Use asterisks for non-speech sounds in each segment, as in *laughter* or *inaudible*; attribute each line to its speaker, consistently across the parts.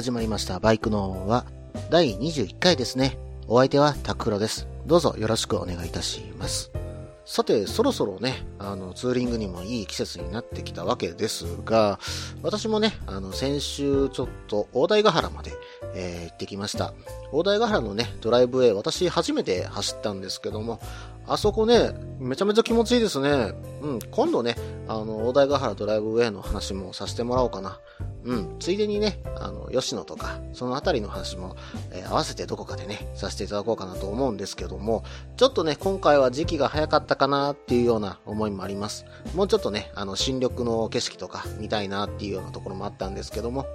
Speaker 1: 始まりました。バイクのは第21回ですね。お相手はタクロです。どうぞよろしくお願いいたします。さて、そろそろね、あの、ツーリングにもいい季節になってきたわけですが、私もね、あの、先週ちょっと大台ヶ原まで、えー行ってきました。大台ヶ原のね、ドライブウェイ、私初めて走ったんですけども、あそこね、めちゃめちゃ気持ちいいですね。うん、今度ね、あの、大台ヶ原ドライブウェイの話もさせてもらおうかな。うん、ついでにね、あの、吉野とか、そのあたりの話も、えー合わせてどこかでね、させていただこうかなと思うんですけども、ちょっとね、今回は時期が早かったかなっていうような思いもあります。もうちょっとね、あの、新緑の景色とか見たいなっていうようなところもあったんですけども、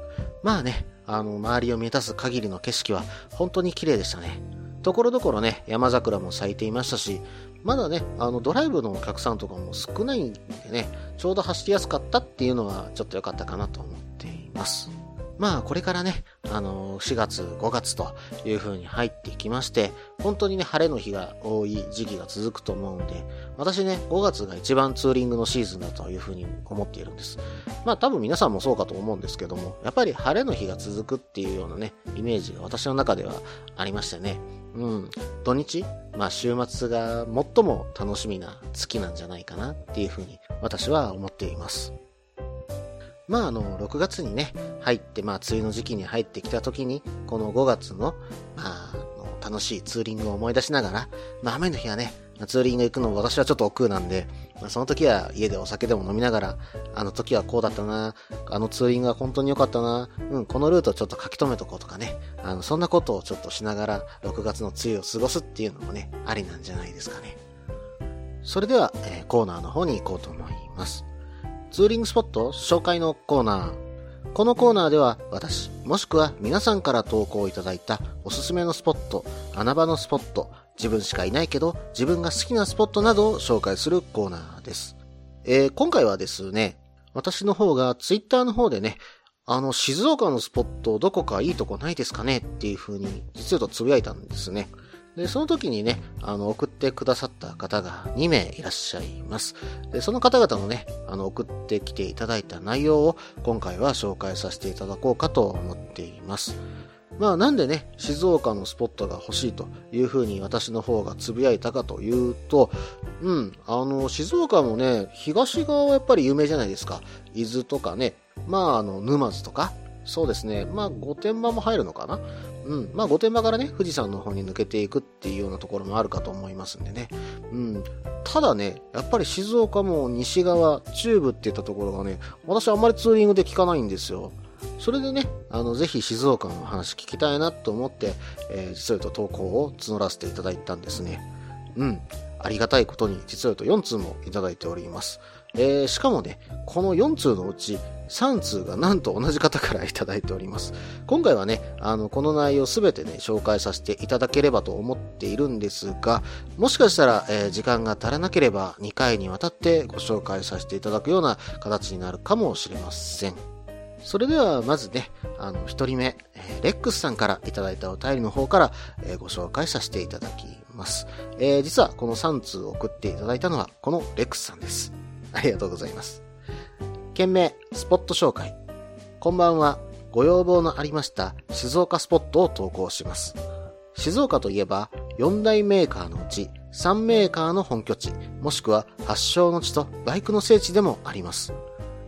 Speaker 1: まあね、あの、周りを満たす限りの景色は本当に綺麗でしたね。ところどころね、山桜も咲いていましたし、まだね、あの、ドライブのお客さんとかも少ないんでね、ちょうど走りやすかったっていうのはちょっと良かったかなと思っています。まあ、これからね、あの4月、5月という風に入ってきまして、本当にね、晴れの日が多い時期が続くと思うんで、私ね、5月が一番ツーリングのシーズンだという風に思っているんです。まあ、多分皆さんもそうかと思うんですけども、やっぱり晴れの日が続くっていうようなね、イメージが私の中ではありましてね、うん、土日、まあ週末が最も楽しみな月なんじゃないかなっていうふうに私は思っています。まああの、6月にね、入って、まあ梅雨の時期に入ってきた時に、この5月の、まあ、楽しいツーリングを思い出しながら、まあ雨の日はね、ツーリング行くの私はちょっと億劫なんで、まあ、その時は家でお酒でも飲みながら、あの時はこうだったな、あのツーリングは本当に良かったな、うん、このルートちょっと書き留めとこうとかね、あの、そんなことをちょっとしながら、6月の梅雨を過ごすっていうのもね、ありなんじゃないですかね。それでは、えーコーナーの方に行こうと思います。ツーリングスポット紹介のコーナー。このコーナーでは私、もしくは皆さんから投稿いただいたおすすめのスポット、穴場のスポット、自分しかいないけど自分が好きなスポットなどを紹介するコーナーです。えー今回はですね、私の方がツイッターの方でね、あの、静岡のスポットどこかいいとこないですかね？っていう風に実はとつぶやいたんですね。で、その時にね、あの、送ってくださった方が2名いらっしゃいます。で、その方々のね、あの、送ってきていただいた内容を今回は紹介させていただこうかと思っています。まあなんでね、静岡のスポットが欲しいというふうに私の方がつぶやいたかというと、うん、あの、静岡もね、東側はやっぱり有名じゃないですか。伊豆とかね、まああの、沼津とか、そうですね、まあ御殿場も入るのかなうん、まあ御殿場からね、富士山の方に抜けていくっていうようなところもあるかと思いますんでね。うん、ただね、やっぱり静岡も西側、中部っていったところがね、私あんまりツーリングで聞かないんですよ。それでね、あの、ぜひ静岡の話聞きたいなと思って、えー実を言うと投稿を募らせていただいたんですね。うん。ありがたいことに、実を言うと4通もいただいております。えーしかもね、この4通のうち3通がなんと同じ方から *laughs* いただいております。今回はね、あの、この内容すべてね、紹介させていただければと思っているんですが、もしかしたら、えー時間が足らなければ2回にわたってご紹介させていただくような形になるかもしれません。それでは、まずね、あの、一人目、レックスさんからいただいたお便りの方から、えーご紹介させていただきます。えー実はこの3通送っていただいたのは、このレックスさんです。ありがとうございます。件名、スポット紹介。こんばんは。ご要望のありました静岡スポットを投稿します。静岡といえば、4大メーカーのうち3メーカーの本拠地、もしくは発祥の地とバイクの聖地でもあります。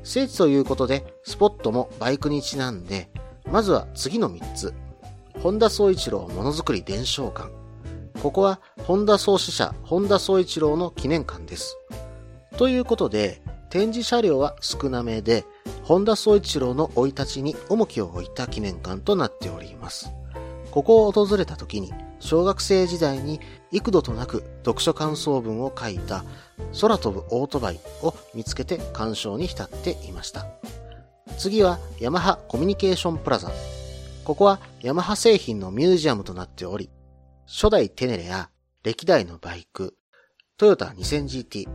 Speaker 1: 聖地ということで、スポットもバイクにちなんで、まずは次の3つ。本田宗一郎ものづくり伝承館。ここは、本田創始者、本田宗一郎の記念館です。ということで、展示車両は少なめで、本田宗一郎の生い立ちに重きを置いた記念館となっております。ここを訪れた時に、小学生時代に幾度となく読書感想文を書いた空飛ぶオートバイを見つけて鑑賞に浸っていました。次はヤマハコミュニケーションプラザ。ここはヤマハ製品のミュージアムとなっており、初代テネレや歴代のバイク、トヨタ 2000GT、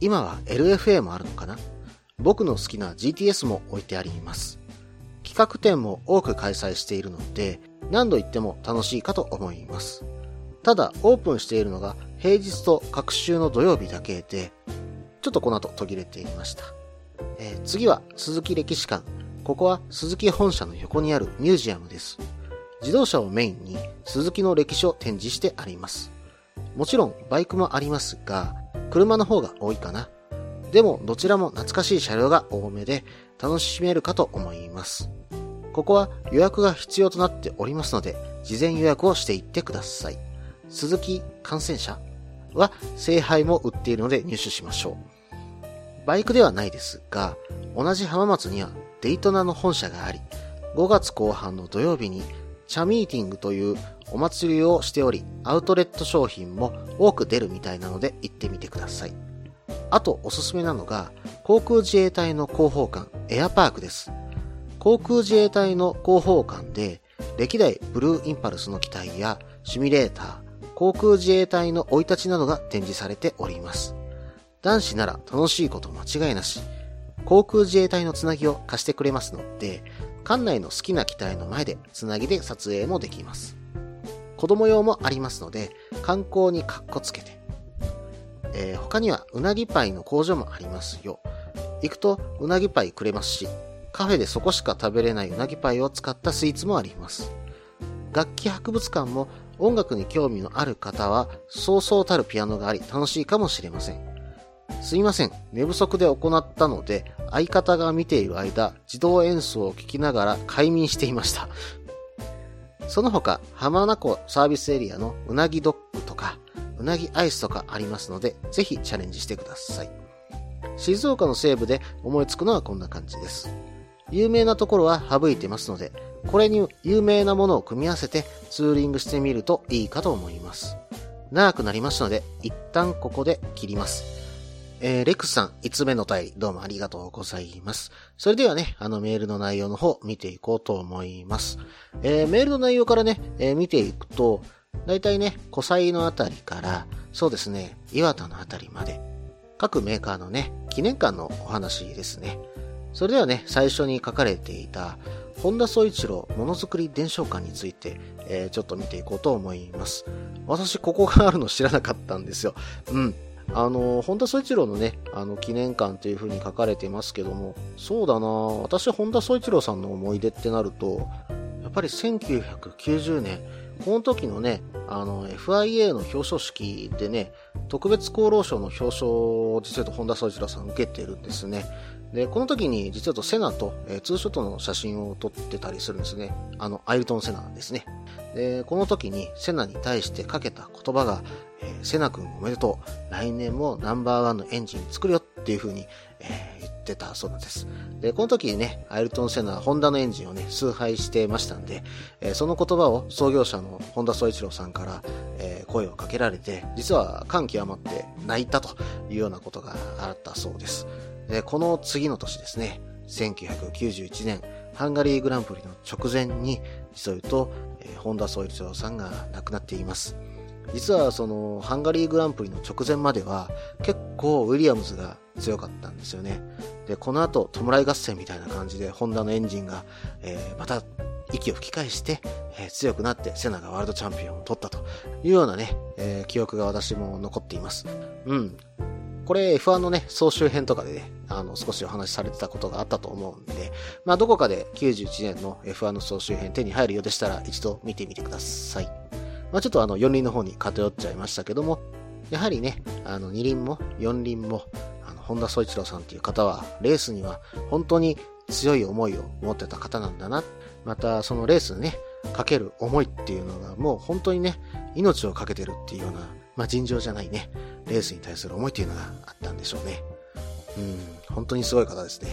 Speaker 1: 今は LFA もあるのかな？僕の好きな GTS も置いてあります。企画展も多く開催しているので、何度行っても楽しいかと思います。ただ、オープンしているのが平日と各週の土曜日だけで、ちょっとこの後途切れていました。えー、次は鈴木歴史館。ここは鈴木本社の横にあるミュージアムです。自動車をメインに鈴木の歴史を展示してあります。もちろんバイクもありますが、車の方が多いかな。でもどちらも懐かしい車両が多めで楽しめるかと思います。ここは予約が必要となっておりますので、事前予約をしていってください。鈴木感染者は聖杯も売っているので入手しましょう。バイクではないですが、同じ浜松にはデイトナの本社があり、5月後半の土曜日に茶ミーティングというお祭りをしており、アウトレット商品も多く出るみたいなので行ってみてください。あとおすすめなのが、航空自衛隊の広報館、エアパークです。航空自衛隊の広報館で、歴代ブルーインパルスの機体やシミュレーター、航空自衛隊の生い立ちなどが展示されております。男子なら楽しいこと間違いなし。航空自衛隊のつなぎを貸してくれますので、館内の好きな機体の前でつなぎで撮影もできます。子供用もありますので、観光にカッコつけて。えー、他にはうなぎパイの工場もありますよ。行くとうなぎパイくれますし、カフェでそこしか食べれないうなぎパイを使ったスイーツもあります。楽器博物館も音楽に興味のある方は、そうそうたるピアノがあり楽しいかもしれません。すいません。寝不足で行ったので、相方が見ている間、自動演奏を聴きながら快眠していました。その他、浜名湖サービスエリアのうなぎドッグとか、うなぎアイスとかありますので、ぜひチャレンジしてください。静岡の西部で思いつくのはこんな感じです。有名なところは省いてますので、これに有名なものを組み合わせてツーリングしてみるといいかと思います。長くなりましたので、一旦ここで切ります。えー、レックスさん、5つ目のお便り、どうもありがとうございます。それではね、あのメールの内容の方、見ていこうと思います。えー、メールの内容からね、えー、見ていくと、だいたいね、古祭のあたりから、そうですね、岩田のあたりまで、各メーカーのね、記念館のお話ですね。それではね、最初に書かれていた、本田宗一郎ものづくり伝承館について、えー、ちょっと見ていこうと思います。私、ここがあるの知らなかったんですよ。うん。あの、本田宗一郎のね、あの、記念館という風に書かれてますけども、そうだな私、本田宗一郎さんの思い出ってなると、やっぱり1990年、この時のね、あの、FIA の表彰式でね、特別功労賞の表彰を実は本田宗一郎さん受けてるんですね。で、この時に実はセナと、えー、ツーショットの写真を撮ってたりするんですね。あの、アイルトン・セナですね。で、この時にセナに対してかけた言葉が、えー、セナ君おめでとう。来年もナンバーワンのエンジン作るよっていう風に、えー、言ってたそうなんです。で、この時にね、アイルトン・セナはホンダのエンジンをね、崇拝してましたんで、えー、その言葉を創業者の本田宗一郎さんから、えー、声をかけられて、実は感極まって泣いたというようなことがあったそうです。で、この次の年ですね、1991年、ハンガリーグランプリの直前に、実を言うと、え、本田宗一郎さんが亡くなっています。実はそのハンガリーグランプリの直前までは結構ウィリアムズが強かったんですよね。で、この後、弔い合戦みたいな感じで、ホンダのエンジンが、えー、また息を吹き返して、えー、強くなってセナがワールドチャンピオンを取ったというようなね、えー、記憶が私も残っています。うん。これ F1 のね、総集編とかでね、あの、少しお話しされてたことがあったと思うんで、まあ、どこかで91年の F1 の総集編手に入るようでしたら、一度見てみてください。まあ、ちょっとあの、4輪の方に偏っちゃいましたけども、やはりね、あの、2輪も4輪も、あの、本田宗一郎さんっていう方は、レースには本当に強い思いを持ってた方なんだな。また、そのレースにね、かける思いっていうのがもう本当にね、命をかけてるっていうような、まあ、尋常じゃないね、レースに対する思いというのがあったんでしょうね。うん、本当にすごい方ですね。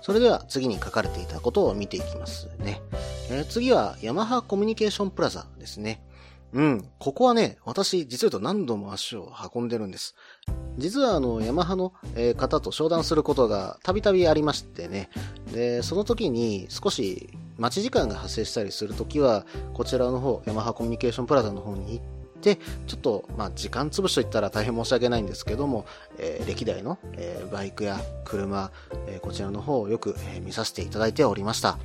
Speaker 1: それでは次に書かれていたことを見ていきますね。えー、次はヤマハコミュニケーションプラザですね。うん、ここはね、私実は何度も足を運んでるんです。実はあの、ヤマハの、方と商談することがたびたびありましてね。で、その時に少し待ち時間が発生したりするときは、こちらの方、ヤマハコミュニケーションプラザの方に行って、ちょっと、まあ、時間潰しといったら大変申し訳ないんですけども、えー、歴代の、えー、バイクや車、えー、こちらの方をよく、え見させていただいておりました。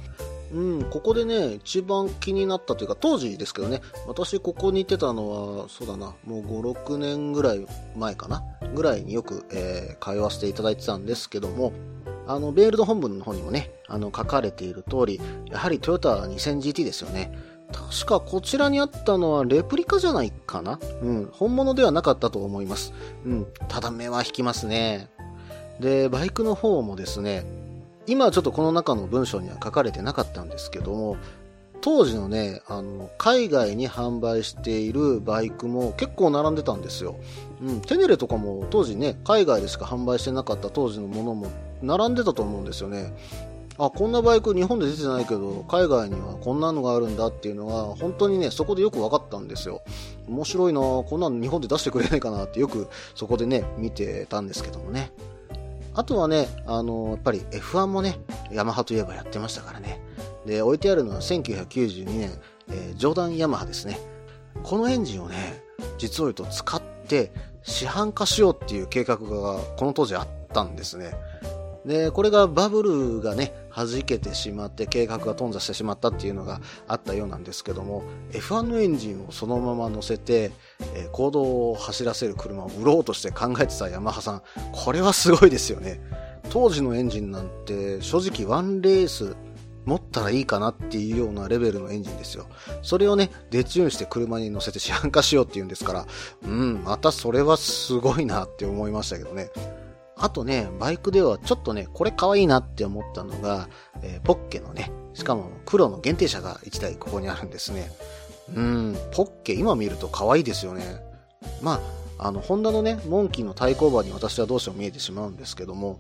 Speaker 1: うん、ここでね、一番気になったというか、当時ですけどね、私ここに行ってたのは、そうだな、もう5、6年ぐらい前かな、ぐらいによく、えー、通わせていただいてたんですけども、あの、ベールド本文の方にもね、あの、書かれている通り、やはりトヨタ 2000GT ですよね。確かこちらにあったのはレプリカじゃないかなうん、本物ではなかったと思います。うん、ただ目は引きますね。で、バイクの方もですね、今はちょっとこの中の文章には書かれてなかったんですけども、当時のね、あの、海外に販売しているバイクも結構並んでたんですよ。うん、テネレとかも当時ね、海外でしか販売してなかった当時のものも並んでたと思うんですよね。あ、こんなバイク日本で出てないけど、海外にはこんなのがあるんだっていうのが、本当にね、そこでよく分かったんですよ。面白いなこんなの日本で出してくれないかなってよくそこでね、見てたんですけどもね。あとはね、あの、やっぱり F1 もね、ヤマハといえばやってましたからね。で、置いてあるのは1992年、えー、ジョーダンヤマハですね。このエンジンをね、実を言うと使って市販化しようっていう計画がこの当時あったんですね。で、これがバブルがね、弾けてしまって計画が頓挫してしまったっていうのがあったようなんですけども、F1 のエンジンをそのまま乗せて、えー、行動を走らせる車を売ろうとして考えてたヤマハさん、これはすごいですよね。当時のエンジンなんて正直ワンレース持ったらいいかなっていうようなレベルのエンジンですよ。それをね、デチューンして車に乗せて市販化しようっていうんですから、うん、またそれはすごいなって思いましたけどね。あとね、バイクではちょっとね、これ可愛いなって思ったのが、えー、ポッケのね、しかも黒の限定車が1台ここにあるんですね。うん、ポッケ今見ると可愛いですよね。まあ、あの、ホンダのね、モンキーの対抗馬に私はどうしても見えてしまうんですけども、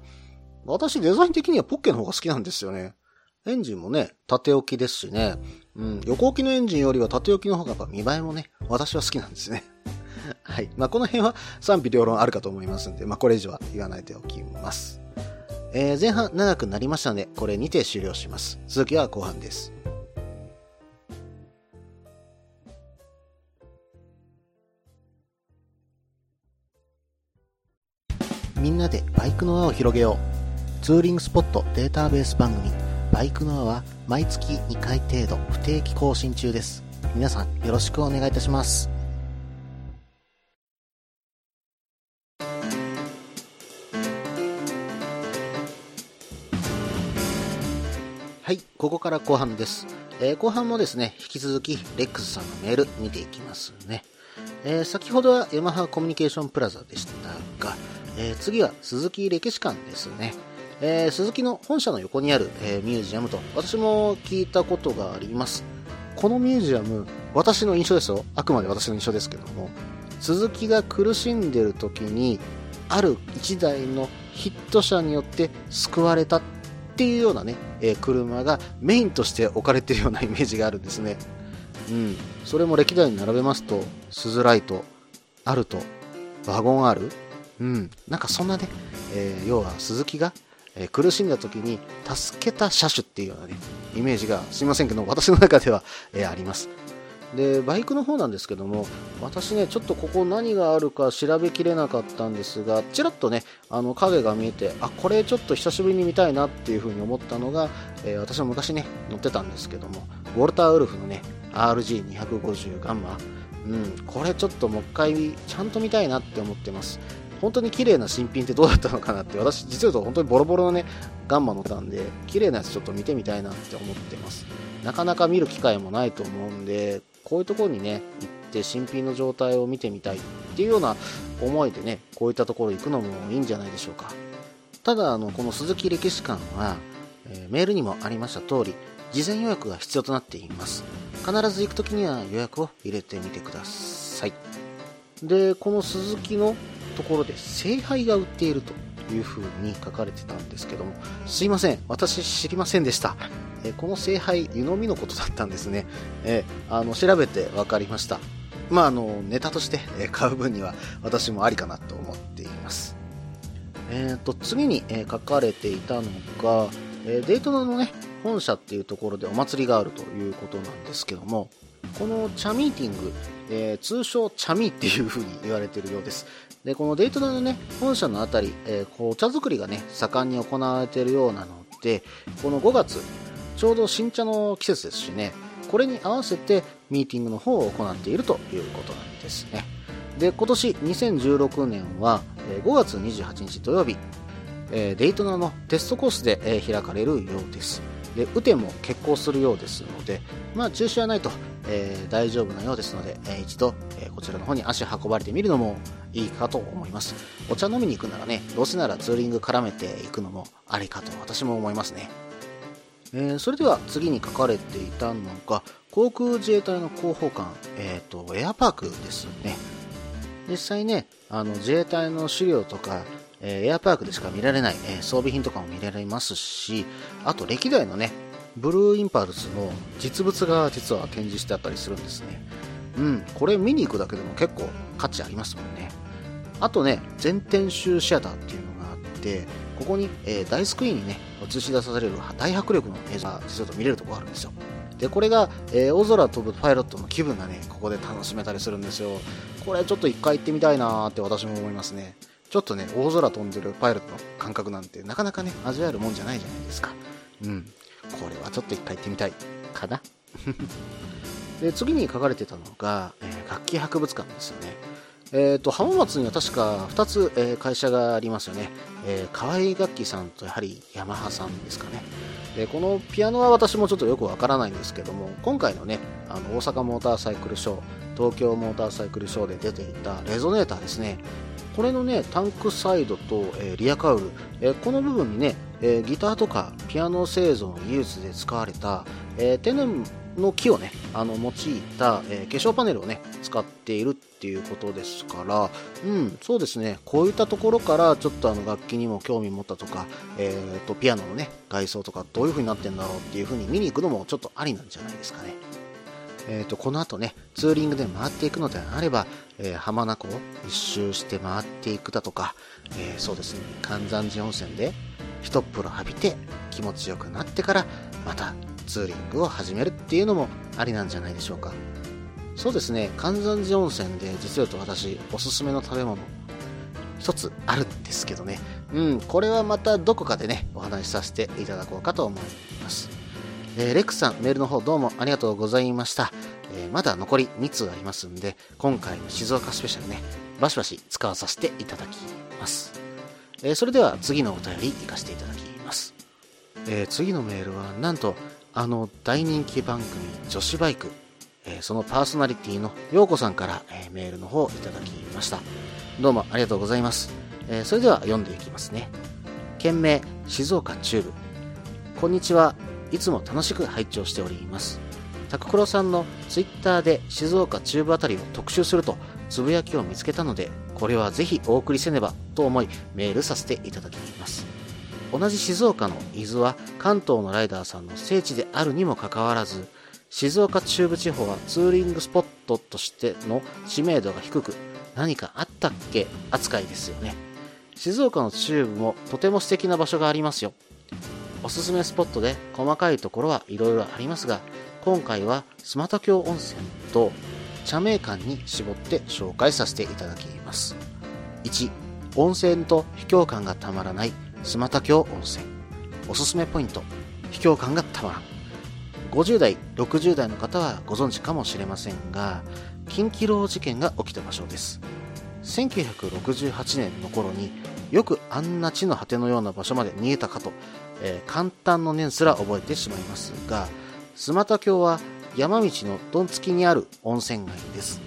Speaker 1: 私デザイン的にはポッケの方が好きなんですよね。エンジンもね、縦置きですしね、うん、横置きのエンジンよりは縦置きの方がやっぱ見栄えもね、私は好きなんですね。*laughs* はい。まあ、この辺は賛否両論あるかと思いますんで、まあ、これ以上は言わないでおきます。えー、前半長くなりましたので、これにて終了します。続きは後半です。みんなでバイクの輪を広げよう。ツーリングスポットデータベース番組、バイクの輪は毎月2回程度不定期更新中です。皆さんよろしくお願いいたします。はい、ここから後半です。えー、後半もですね、引き続き、レックスさんのメール見ていきますね。えー、先ほどはヤマハコミュニケーションプラザでしたが、えー、次は鈴木歴史館ですね。えー、鈴木の本社の横にある、えミュージアムと私も聞いたことがあります。このミュージアム、私の印象ですよ。あくまで私の印象ですけども、鈴木が苦しんでる時に、ある一台のヒット車によって救われたっっていうようなね、えー、車がメインとして置かれているようなイメージがあるんですね。うん。それも歴代に並べますと、スズライト、アルト、ワゴン R、うん。なんかそんなね、えー、要は鈴木が、え、苦しんだ時に助けた車種っていうようなね、イメージがすいませんけど、私の中では、え、あります。でバイクの方なんですけども私ねちょっとここ何があるか調べきれなかったんですがちらっとねあの影が見えてあこれちょっと久しぶりに見たいなっていう風に思ったのが、えー、私も昔ね乗ってたんですけどもウォルターウルフのね RG250 ガンマ。うんこれちょっともう一回ちゃんと見たいなって思ってます。本当に綺麗な新品ってどうだったのかなって私実は本当にボロボロのねガンマ乗ったんで綺麗なやつちょっと見てみたいなって思ってます。なかなか見る機会もないと思うんでこういうところにね、行って新品の状態を見てみたいっていうような思いでね、こういったところ行くのもいいんじゃないでしょうか。ただ、あの、この鈴木歴史館は、えー、メールにもありました通り、事前予約が必要となっています。必ず行くときには予約を入れてみてください。で、この鈴木のところで聖杯が売っているというふうに書かれてたんですけども、すいません、私知りませんでした。えこの聖杯湯飲みのことだったんですね、えあの調べて分かりました。まああのネタとして買う分には私もありかなと思っています。えーと、次に、書かれていたのが、デートナのね本社っていうところでお祭りがあるということなんですけども、この茶ミーティング、えー、通称茶ミっていう風に言われているようです。で、このデイトナのね、本社のあたり、えー、お茶作りがね、盛んに行われているようなので、この5月、ちょうど新茶の季節ですしね、これに合わせてミーティングの方を行っているということなんですね。で、今年2016年は5月28日土曜日、デイトナのテストコースで開かれるようです。で、雨天も決行するようですので、まあ中止はないと、えー、大丈夫なようですので、えー、一度、えー、こちらの方に足運ばれてみるのもいいかと思います。お茶飲みに行くならね、どうせならツーリング絡めていくのもありかと私も思いますね。えー、それでは次に書かれていたのが、航空自衛隊の広報館、えっ、と、エアパークですね。実際ね、あの、自衛隊の資料とか、え、エアパークでしか見られない、え、装備品とかも見られますし、あと歴代のね、ブルーインパルスの実物が実は展示してあったりするんですね。うん、これ見に行くだけでも結構価値ありますもんね。あとね、全天集シアターっていうのがあって、ここに、えー、大スクリーンにね、映し出される大迫力の映像が実は見れるとこがあるんですよ。で、これが、えー、大空飛ぶパイロットの気分がね、ここで楽しめたりするんですよ。これちょっと一回行ってみたいなーって私も思いますね。ちょっとね、大空飛んでるパイロットの感覚なんてなかなかね、味わえるもんじゃないじゃないですか。うん。これはちょっと一回行ってみたい。かな *laughs* で、次に書かれてたのが、えー、楽器博物館ですよね。えっ、ー、と、浜松には確か2つ、えー、会社がありますよね。えー、河合楽器さんとやはりヤマハさんですかね。で、このピアノは私もちょっとよくわからないんですけども、今回のね、あの、大阪モーターサイクルショー、東京モーターサイクルショーで出ていたレゾネーターですね。これのね、タンクサイドと、えー、リアカウル、えー、この部分にね、えー、ギターとかピアノ製造の技術で使われた、えテネムの木をね、あの、用いた、え化粧パネルをね、使っているっていうことですから、うん、そうですね、こういったところからちょっとあの楽器にも興味持ったとか、えっ、と、ピアノのね、外装とかどういう風になってんだろうっていう風に見に行くのもちょっとありなんじゃないですかね。えーと、この後ね、ツーリングで回っていくのであれば、えー、浜名湖を一周して回っていくだとか、えー、そうですね、関山寺温泉で一風呂浴びて気持ちよくなってから、またツーリングを始めるっていうのもありなんじゃないでしょうか。そうですね、関山寺温泉で実はと私、おすすめの食べ物、一つあるんですけどね。うん、これはまたどこかでね、お話しさせていただこうかと思います。えー、レックさん、メールの方どうもありがとうございました。えー、まだ残り2通ありますんで、今回の静岡スペシャルね、バシバシ使わさせていただきます。えー、それでは次のお便り行かせていただきます。え次のメールは、なんと、あの大人気番組女子バイク、えそのパーソナリティのようこさんから、えメールの方をいただきました。どうもありがとうございます。えそれでは読んでいきますね。件名、静岡中部。こんにちは。いつも楽しく拝聴しております。タククロさんのツイッターで静岡中部あたりを特集するとつぶやきを見つけたので、これはぜひお送りせねばと思いメールさせていただきます。同じ静岡の伊豆は関東のライダーさんの聖地であるにもかかわらず、静岡中部地方はツーリングスポットとしての知名度が低く、何かあったっけ扱いですよね。静岡の中部もとても素敵な場所がありますよ。おすすめスポットで細かいところはいろいろありますが、今回はスマタ峡温泉と茶名館に絞って紹介させていただきます。1、温泉と秘境感がたまらないスマタ峡温泉。おすすめポイント、秘境感がたまらん。50代、60代の方はご存知かもしれませんが、近畿牢事件が起きた場所です。1968年の頃によくあんな地の果てのような場所まで逃げたかとえー、簡単の念すら覚えてしまいますが、スマタ峡は山道のどんつきにある温泉街です。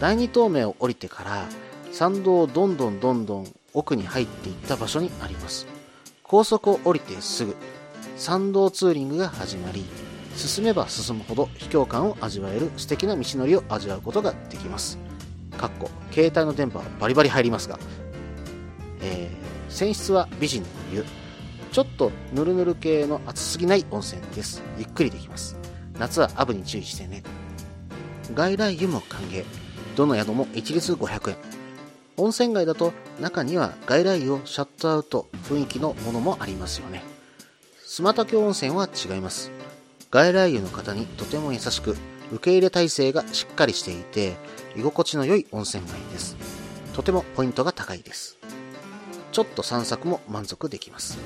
Speaker 1: 第二東名を降りてから参道をどんどんどんどん奥に入っていった場所にあります。高速を降りてすぐ、参道ツーリングが始まり、進めば進むほど秘境感を味わえる素敵な道のりを味わうことができます。かっこ、携帯の電波はバリバリ入りますが、えー、泉質は美人の湯、ちょっとぬるぬる系の熱すぎない温泉です。ゆっくりできます。夏はアブに注意してね。外来湯も歓迎。どの宿も一律500円。温泉街だと中には外来湯をシャットアウト雰囲気のものもありますよね。寸又峡温泉は違います。外来湯の方にとても優しく、受け入れ体制がしっかりしていて、居心地の良い温泉街です。とてもポイントが高いです。ちょっと散策も満足できます。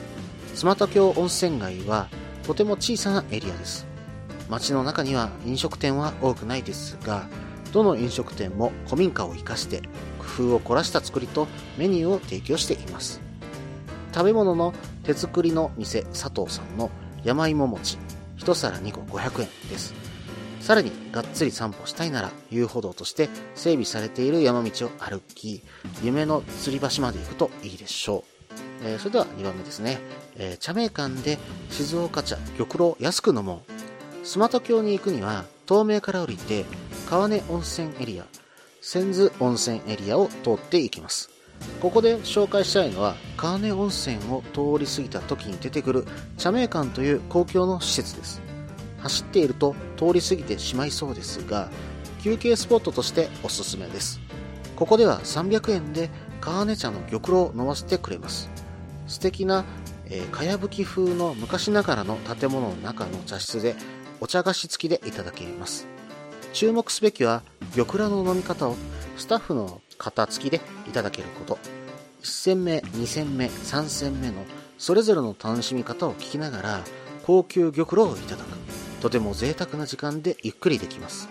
Speaker 1: スマタ峡温泉街はとても小さなエリアです。街の中には飲食店は多くないですが、どの飲食店も古民家を生かして工夫を凝らした作りとメニューを提供しています。食べ物の手作りの店佐藤さんの山芋餅1皿2個500円です。さらにがっつり散歩したいなら遊歩道として整備されている山道を歩き、夢の吊り橋まで行くといいでしょう。えー、それでは2番目ですね。えー、茶名館で静岡茶、玉露安く飲もう。スマト峡に行くには東名から降りて川根温泉エリア、千頭温泉エリアを通っていきます。ここで紹介したいのは川根温泉を通り過ぎた時に出てくる茶名館という公共の施設です走っていると通り過ぎてしまいそうですが休憩スポットとしておすすめですここでは300円で川根茶の玉露を飲ませてくれます素敵な、えー、かやぶき風の昔ながらの建物の中の茶室でお茶菓子付きでいただけます注目すべきは玉露の飲み方をスタッフの型付きでいただけること。1戦目、2戦目、3戦目のそれぞれの楽しみ方を聞きながら高級玉露をいただく。とても贅沢な時間でゆっくりできます。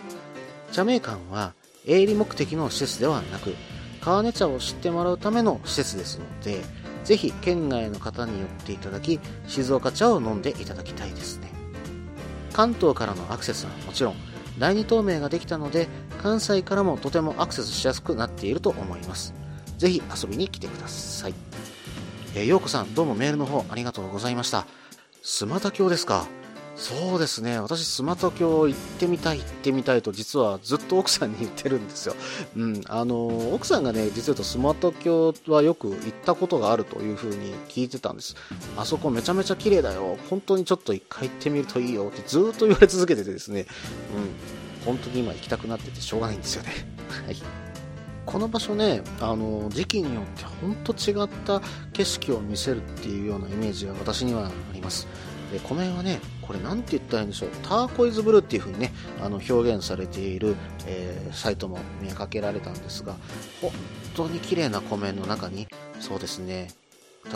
Speaker 1: 茶名館は営利目的の施設ではなく、川根茶を知ってもらうための施設ですので、ぜひ県外の方に寄っていただき、静岡茶を飲んでいただきたいですね。関東からのアクセスはもちろん、第二透明ができたので関西からもとてもアクセスしやすくなっていると思います。ぜひ遊びに来てください、えー、ようこさんどうもメールの方ありがとうございました。スマタ教ですかそうですね。私、スマト峡行ってみたい、行ってみたいと、実はずっと奥さんに言ってるんですよ。うん。あの、奥さんがね、実はスマト峡はよく行ったことがあるというふうに聞いてたんです。あそこめちゃめちゃ綺麗だよ。本当にちょっと一回行ってみるといいよってずっと言われ続けててですね。うん。本当に今行きたくなっててしょうがないんですよね。*laughs* はい。この場所ね、あの、時期によって本当違った景色を見せるっていうようなイメージが私にはあります。でこの辺はねこれ何て言ったらいいんでしょう。ターコイズブルーっていう風にねあの表現されている、えー、サイトも見かけられたんですが本当に綺麗な湖面の中にそうですね。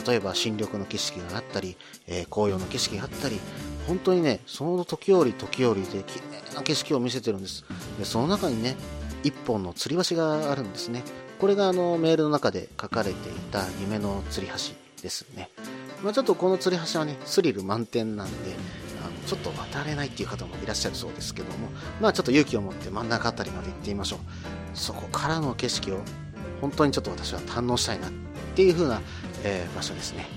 Speaker 1: 例えば新緑の景色があったり、えー、紅葉の景色があったり本当にねその時折時折で綺麗な景色を見せてるんです。でその中にね一本の吊り橋があるんですね。これがあのメールの中で書かれていた夢の吊り橋ですね。まあ、ちょっとこの吊り橋はね、スリル満点なんで、ちょっと渡れないっていう方もいらっしゃるそうですけども、まあちょっと勇気を持って真ん中あたりまで行ってみましょう。そこからの景色を本当にちょっと私は堪能したいなっていう風な、えー、場所ですね。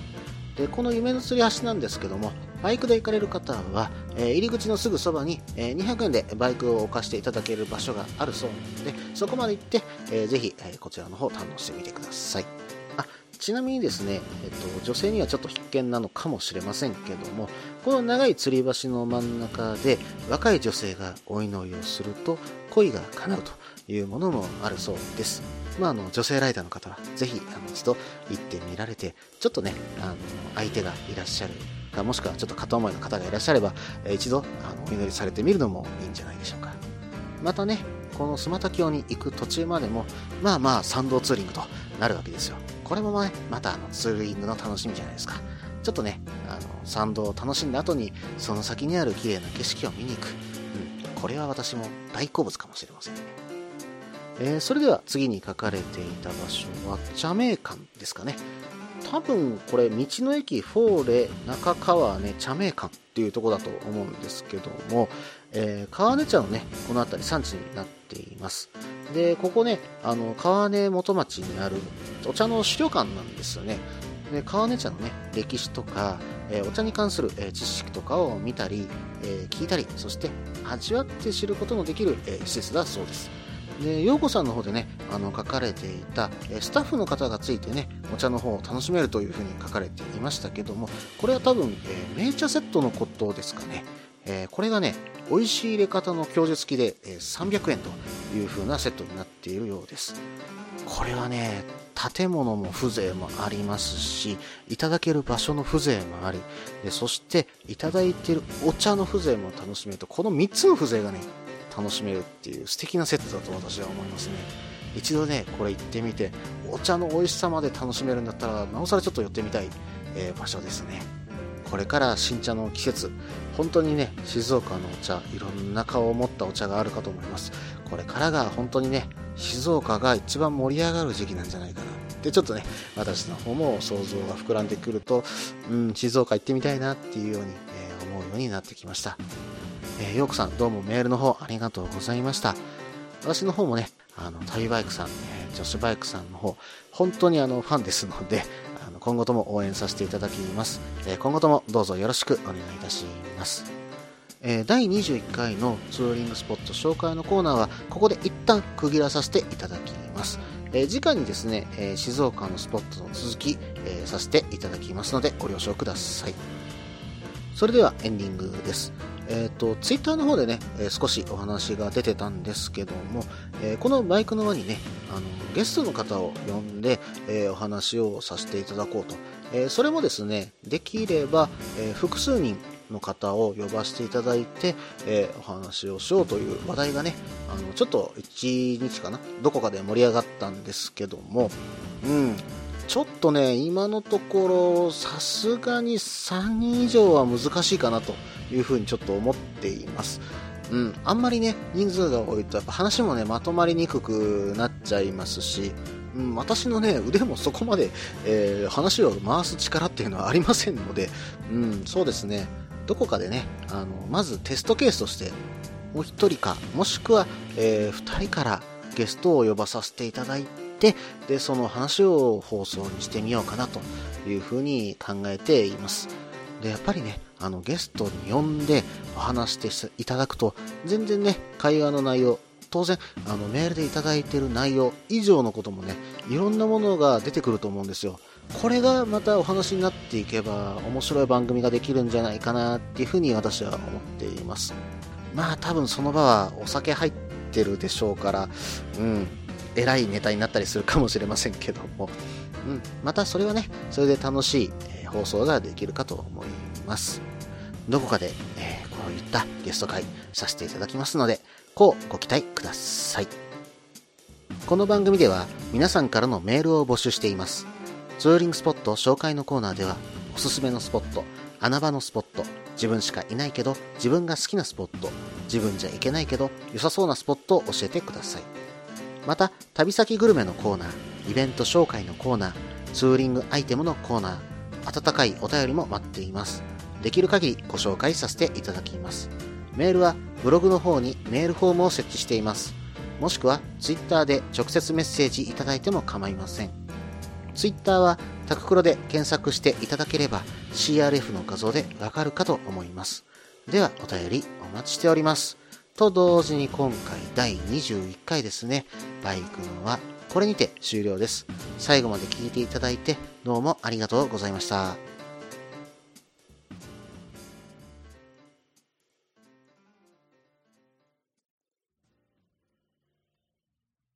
Speaker 1: で、この夢の吊り橋なんですけども、バイクで行かれる方は、えー、入り口のすぐそばに、えー、200円でバイクを置かせていただける場所があるそうなので、そこまで行って、えー、ぜひ、えこちらの方堪能してみてください。あちなみにですね、えっと、女性にはちょっと必見なのかもしれませんけども、この長い吊り橋の真ん中で若い女性がお祈りをすると恋が叶うというものもあるそうです。まあ、あの女性ライダーの方はぜひあの一度行ってみられて、ちょっとね、あの相手がいらっしゃるか、もしくはちょっと片思いの方がいらっしゃれば、一度あのお祈りされてみるのもいいんじゃないでしょうか。またね、このスマタ峡に行く途中までも、まあまあ参道ツーリングとなるわけですよ。これもね、またあのツーリングの楽しみじゃないですか。ちょっとね、あの参道を楽しんだ後に、その先にある綺麗な景色を見に行く。うん、これは私も大好物かもしれませんね。えー、それでは次に書かれていた場所は、茶名館ですかね。多分これ道の駅フォーレ中川根茶名館っていうとこだと思うんですけども、えー、川根茶のねこの辺り産地になっています。でここねあの川根元町にあるお茶の資料館なんですよね。で川根茶のね歴史とか、えー、お茶に関する、えー、知識とかを見たり、え聞いたりそして味わって知ることのできる、え施設だそうです。で、陽子さんの方でね、あの、書かれていた、スタッフの方がついてね、お茶の方を楽しめるというふうに書かれていましたけども、これは多分、えー、名茶セットのことですかね。えー、これがね、美味しい入れ方の教授付きで、え、300円という風なセットになっているようです。これはね、建物も風情もありますし、いただける場所の風情もあり、でそしていただいているお茶の風情も楽しめると、この3つの風情がね、楽しめるっていう素敵なセットだと私は思いますね。一度ね、これ行ってみて、お茶の美味しさまで楽しめるんだったら、なおさらちょっと寄ってみたい、えー、場所ですね。これから新茶の季節、本当にね、静岡のお茶、いろんな顔を持ったお茶があるかと思います。これからが本当にね、静岡が一番盛り上がる時期なんじゃないかなってちょっとね、私の方も想像が膨らんでくると、うん、静岡行ってみたいなっていうように、えー、思うようになってきました。えー、ようこさん、どうもメールの方ありがとうございました。私の方もね、あの、旅バイクさん、えー、女子バイクさんの方、本当にあの、ファンですので、あの今後とも応援させていただきます。えー、今後ともどうぞよろしくお願いいたします。えー、第21回のツーリングスポット紹介のコーナーは、ここで一旦区切らさせていただきます。えー、次回にですね、えー、静岡のスポットの続き、えさせていただきますので、ご了承ください。それではエンディングです。えっ、ー、と、ツイッターの方でね、えー、少しお話が出てたんですけども、えー、このバイクの輪にね、あの、ゲストの方を呼んで、えお話をさせていただこうと。えそれもですね、できれば、え複数人の方を呼ばせていただいて、えお話をしようという話題がね、あの、ちょっと1日かな、どこかで盛り上がったんですけども、うん、ちょっとね、今のところ、さすがに3人以上は難しいかなというふうにちょっと思っています。うん、あんまりね、人数が多いと、やっぱ話もね、まとまりにくくなっちゃいますし、うん、私のね、腕もそこまで、えー、話を回す力っていうのはありませんので、うん、そうですね、どこかでね、あの、まずテストケースとして、もう1人か、もしくは、えー、2人からゲストを呼ばさせていただい、て、で、その話を放送にしてみようかなというふうに考えています。で、やっぱりね、あの、ゲストに呼んでお話していただくと、全然ね、会話の内容、当然、あの、メールでいただいてる内容以上のこともね、いろんなものが出てくると思うんですよ。これがまたお話になっていけば、面白い番組ができるんじゃないかなっていうふうに私は思っています。まあ多分その場はお酒入ってるでしょうから、うん、偉いネタになったりするかもしれませんけども、うん、またそれはね、それで楽しい、放送ができるかと思います。どこかで、えー、こういったゲスト会させていただきますので、こうご期待ください。この番組では皆さんからのメールを募集しています。ツーリングスポット紹介のコーナーでは、おすすめのスポット、穴場のスポット、自分しかいないけど自分が好きなスポット、自分じゃいけないけど良さそうなスポットを教えてください。また、旅先グルメのコーナー、イベント紹介のコーナー、ツーリングアイテムのコーナー、温かいお便りも待っています。できる限りご紹介させていただきます。メールはブログの方にメールフォームを設置しています。もしくは Twitter で直接メッセージいただいても構いません。Twitter はタククロで検索していただければ CRF の画像でわかるかと思います。ではお便りお待ちしております。と同時に今回第21回ですね、バイクのはこれにて終了です。最後まで聞いていただいてどうもありがとうございました。